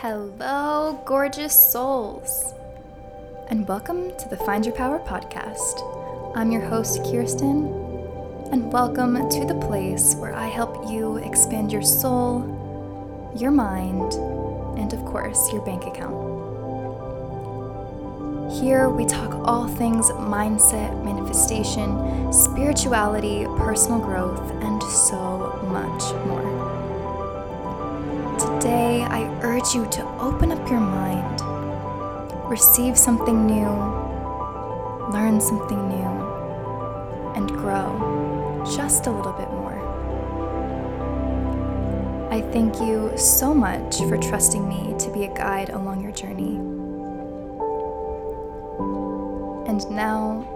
Hello, gorgeous souls, and welcome to the Find Your Power podcast. I'm your host, Kirsten, and welcome to the place where I help you expand your soul, your mind, and of course, your bank account. Here we talk all things mindset, manifestation, spirituality, personal growth, and so much more. Today, I urge you to open up your mind, receive something new, learn something new, and grow just a little bit more. I thank you so much for trusting me to be a guide along your journey. And now,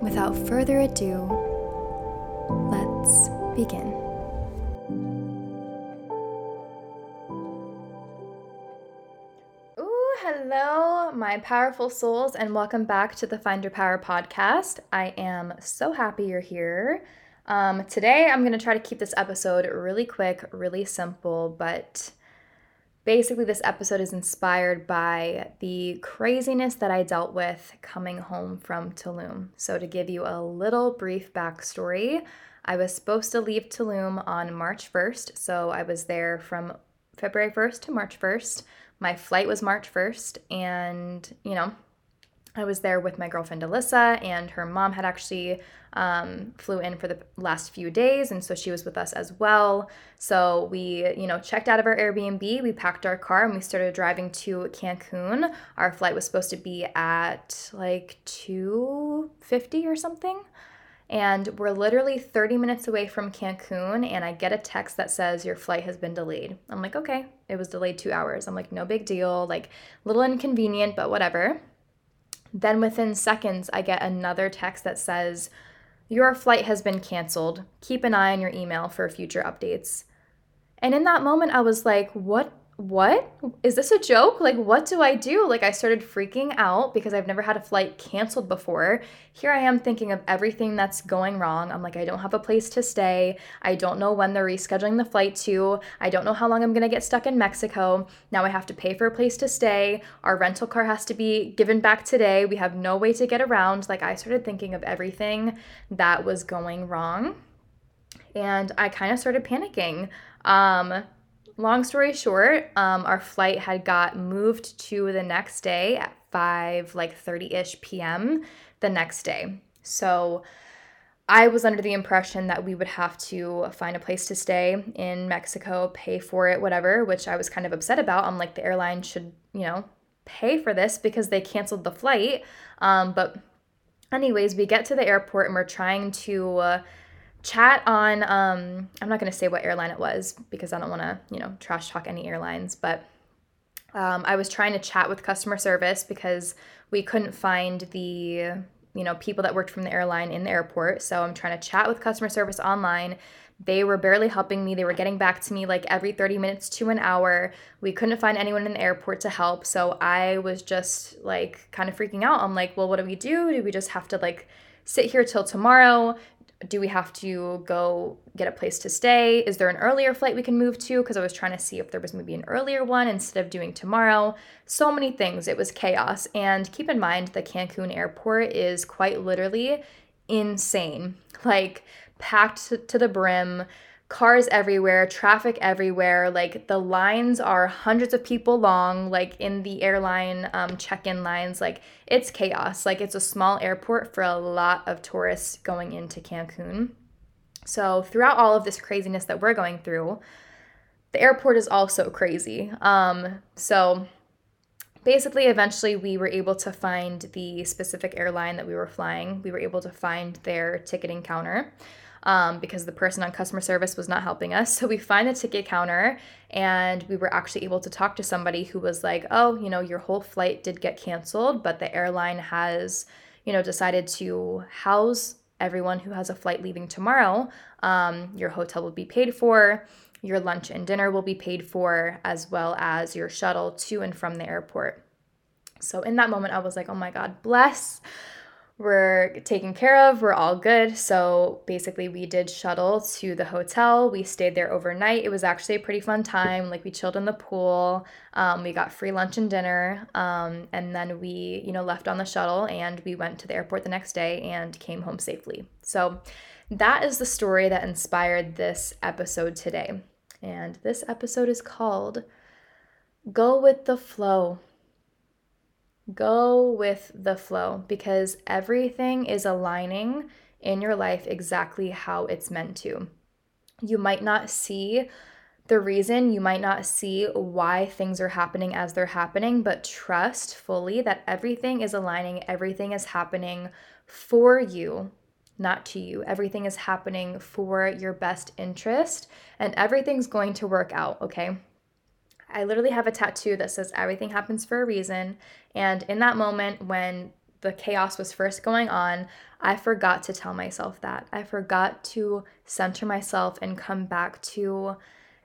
without further ado, let's begin. Hello, my powerful souls, and welcome back to the Find Your Power podcast. I am so happy you're here. Um, today, I'm going to try to keep this episode really quick, really simple, but basically, this episode is inspired by the craziness that I dealt with coming home from Tulum. So, to give you a little brief backstory, I was supposed to leave Tulum on March 1st. So, I was there from February 1st to March 1st. My flight was March 1st, and you know, I was there with my girlfriend Alyssa, and her mom had actually um, flew in for the last few days, and so she was with us as well. So we, you know, checked out of our Airbnb, we packed our car, and we started driving to Cancun. Our flight was supposed to be at like two fifty or something. And we're literally 30 minutes away from Cancun, and I get a text that says your flight has been delayed. I'm like, okay, it was delayed two hours. I'm like, no big deal, like, little inconvenient, but whatever. Then within seconds, I get another text that says, your flight has been canceled. Keep an eye on your email for future updates. And in that moment, I was like, what what? Is this a joke? Like what do i do? Like i started freaking out because i've never had a flight canceled before. Here i am thinking of everything that's going wrong. I'm like i don't have a place to stay. I don't know when they're rescheduling the flight to. I don't know how long i'm going to get stuck in mexico. Now i have to pay for a place to stay. Our rental car has to be given back today. We have no way to get around. Like i started thinking of everything that was going wrong. And i kind of started panicking. Um long story short, um, our flight had got moved to the next day at 5 like 30ish p.m. the next day. So I was under the impression that we would have to find a place to stay in Mexico, pay for it, whatever, which I was kind of upset about. I'm like, the airline should, you know, pay for this because they canceled the flight. Um, but, anyways, we get to the airport and we're trying to uh, chat on um, i'm not going to say what airline it was because i don't want to you know trash talk any airlines but um, i was trying to chat with customer service because we couldn't find the you know people that worked from the airline in the airport. So i'm trying to chat with customer service online. They were barely helping me. They were getting back to me like every 30 minutes to an hour. We couldn't find anyone in the airport to help. So i was just like kind of freaking out. I'm like well what do we do? Do we just have to like sit here till tomorrow do we have to go get a place to stay? Is there an earlier flight we can move to? Because I was trying to see if there was maybe an earlier one instead of doing tomorrow. So many things. It was chaos. And keep in mind, the Cancun airport is quite literally insane. Like, packed to the brim cars everywhere, traffic everywhere. Like the lines are hundreds of people long, like in the airline um, check in lines. Like it's chaos. Like it's a small airport for a lot of tourists going into Cancun. So, throughout all of this craziness that we're going through, the airport is also crazy. Um, so, basically, eventually, we were able to find the specific airline that we were flying. We were able to find their ticketing counter um, because the person on customer service was not helping us. So we find the ticket counter and we were actually able to talk to somebody who was like, oh, you know, your whole flight did get canceled, but the airline has, you know, decided to house everyone who has a flight leaving tomorrow. Um, your hotel will be paid for. Your lunch and dinner will be paid for, as well as your shuttle to and from the airport. So, in that moment, I was like, oh my God, bless were taken care of. We're all good. So basically, we did shuttle to the hotel. We stayed there overnight. It was actually a pretty fun time. Like we chilled in the pool. Um, we got free lunch and dinner. Um, and then we, you know, left on the shuttle and we went to the airport the next day and came home safely. So that is the story that inspired this episode today. And this episode is called Go with the Flow. Go with the flow because everything is aligning in your life exactly how it's meant to. You might not see the reason, you might not see why things are happening as they're happening, but trust fully that everything is aligning, everything is happening for you, not to you. Everything is happening for your best interest, and everything's going to work out, okay? I literally have a tattoo that says everything happens for a reason. And in that moment, when the chaos was first going on, I forgot to tell myself that. I forgot to center myself and come back to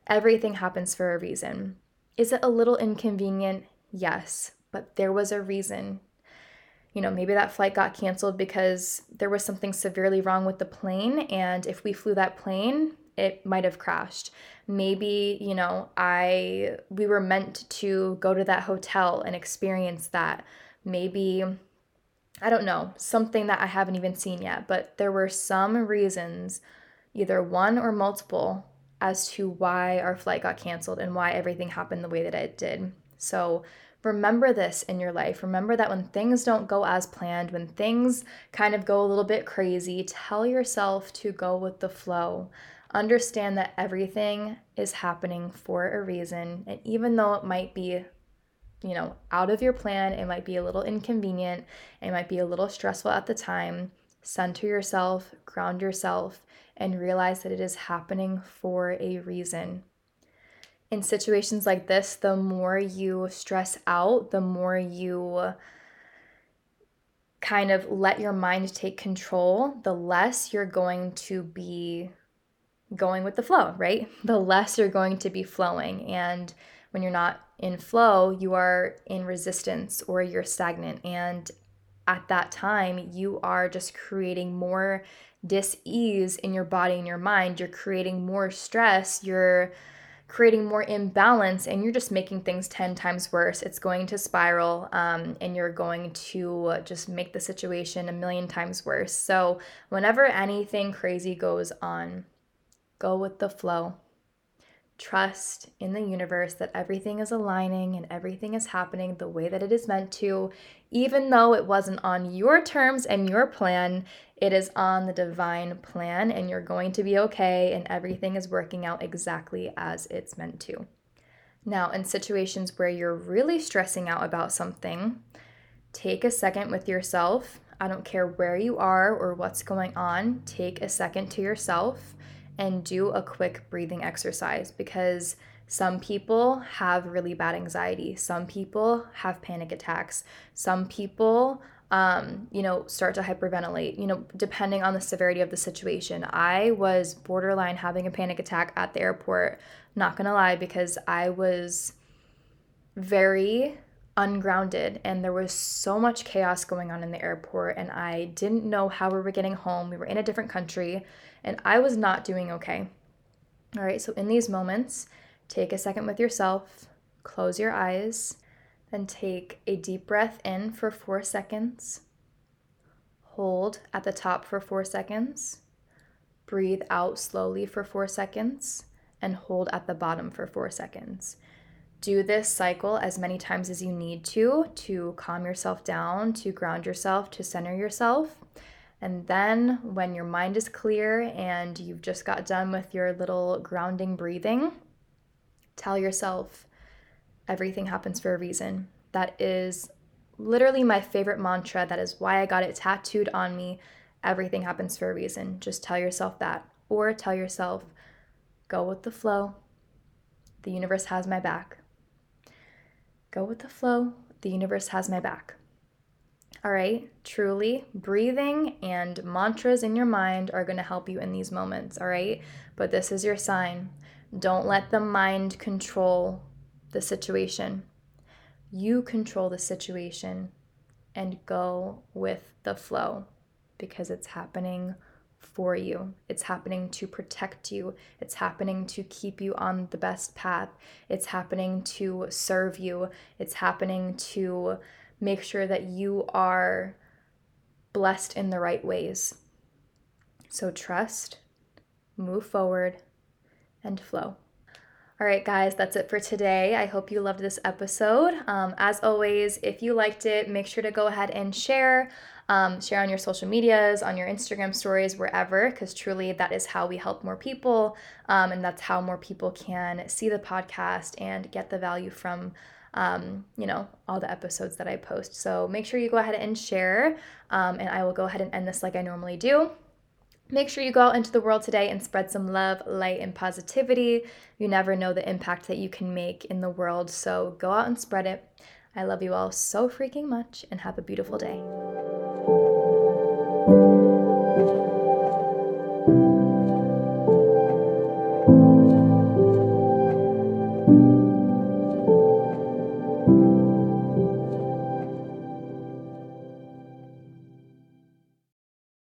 everything happens for a reason. Is it a little inconvenient? Yes, but there was a reason. You know, maybe that flight got canceled because there was something severely wrong with the plane. And if we flew that plane, it might have crashed. Maybe, you know, I we were meant to go to that hotel and experience that. Maybe I don't know, something that I haven't even seen yet, but there were some reasons, either one or multiple, as to why our flight got canceled and why everything happened the way that it did. So, remember this in your life. Remember that when things don't go as planned, when things kind of go a little bit crazy, tell yourself to go with the flow. Understand that everything is happening for a reason. And even though it might be, you know, out of your plan, it might be a little inconvenient, it might be a little stressful at the time, center yourself, ground yourself, and realize that it is happening for a reason. In situations like this, the more you stress out, the more you kind of let your mind take control, the less you're going to be going with the flow, right? The less you're going to be flowing. And when you're not in flow, you are in resistance or you're stagnant. And at that time, you are just creating more dis ease in your body and your mind. You're creating more stress. You're creating more imbalance and you're just making things 10 times worse. It's going to spiral um, and you're going to just make the situation a million times worse. So, whenever anything crazy goes on, Go with the flow. Trust in the universe that everything is aligning and everything is happening the way that it is meant to, even though it wasn't on your terms and your plan. It is on the divine plan, and you're going to be okay, and everything is working out exactly as it's meant to. Now, in situations where you're really stressing out about something, take a second with yourself. I don't care where you are or what's going on, take a second to yourself and do a quick breathing exercise because some people have really bad anxiety. Some people have panic attacks. Some people, um, you know, start to hyperventilate, you know, depending on the severity of the situation. I was borderline having a panic attack at the airport, not gonna lie, because I was very ungrounded and there was so much chaos going on in the airport and I didn't know how we were getting home. We were in a different country and I was not doing okay. All right, so in these moments, take a second with yourself, close your eyes, then take a deep breath in for 4 seconds. Hold at the top for 4 seconds. Breathe out slowly for 4 seconds and hold at the bottom for 4 seconds do this cycle as many times as you need to to calm yourself down, to ground yourself, to center yourself. And then, when your mind is clear and you've just got done with your little grounding breathing, tell yourself everything happens for a reason. That is literally my favorite mantra. That is why I got it tattooed on me. Everything happens for a reason. Just tell yourself that. Or tell yourself, go with the flow. The universe has my back. Go with the flow. The universe has my back. All right, truly, breathing and mantras in your mind are going to help you in these moments. All right, but this is your sign. Don't let the mind control the situation. You control the situation. and go with the flow because it's happening for you. It's happening to protect you. It's happening to keep you on the best path. It's happening to serve you. It's happening to make sure that you are blessed in the right ways. So trust, move forward, and flow. All right, guys, that's it for today. I hope you loved this episode. Um, as always, if you liked it, make sure to go ahead and share. Um, share on your social medias, on your Instagram stories, wherever, because truly that is how we help more people. Um, and that's how more people can see the podcast and get the value from, um, you know, all the episodes that I post. So make sure you go ahead and share. Um, and I will go ahead and end this like I normally do. Make sure you go out into the world today and spread some love, light, and positivity. You never know the impact that you can make in the world, so go out and spread it. I love you all so freaking much and have a beautiful day.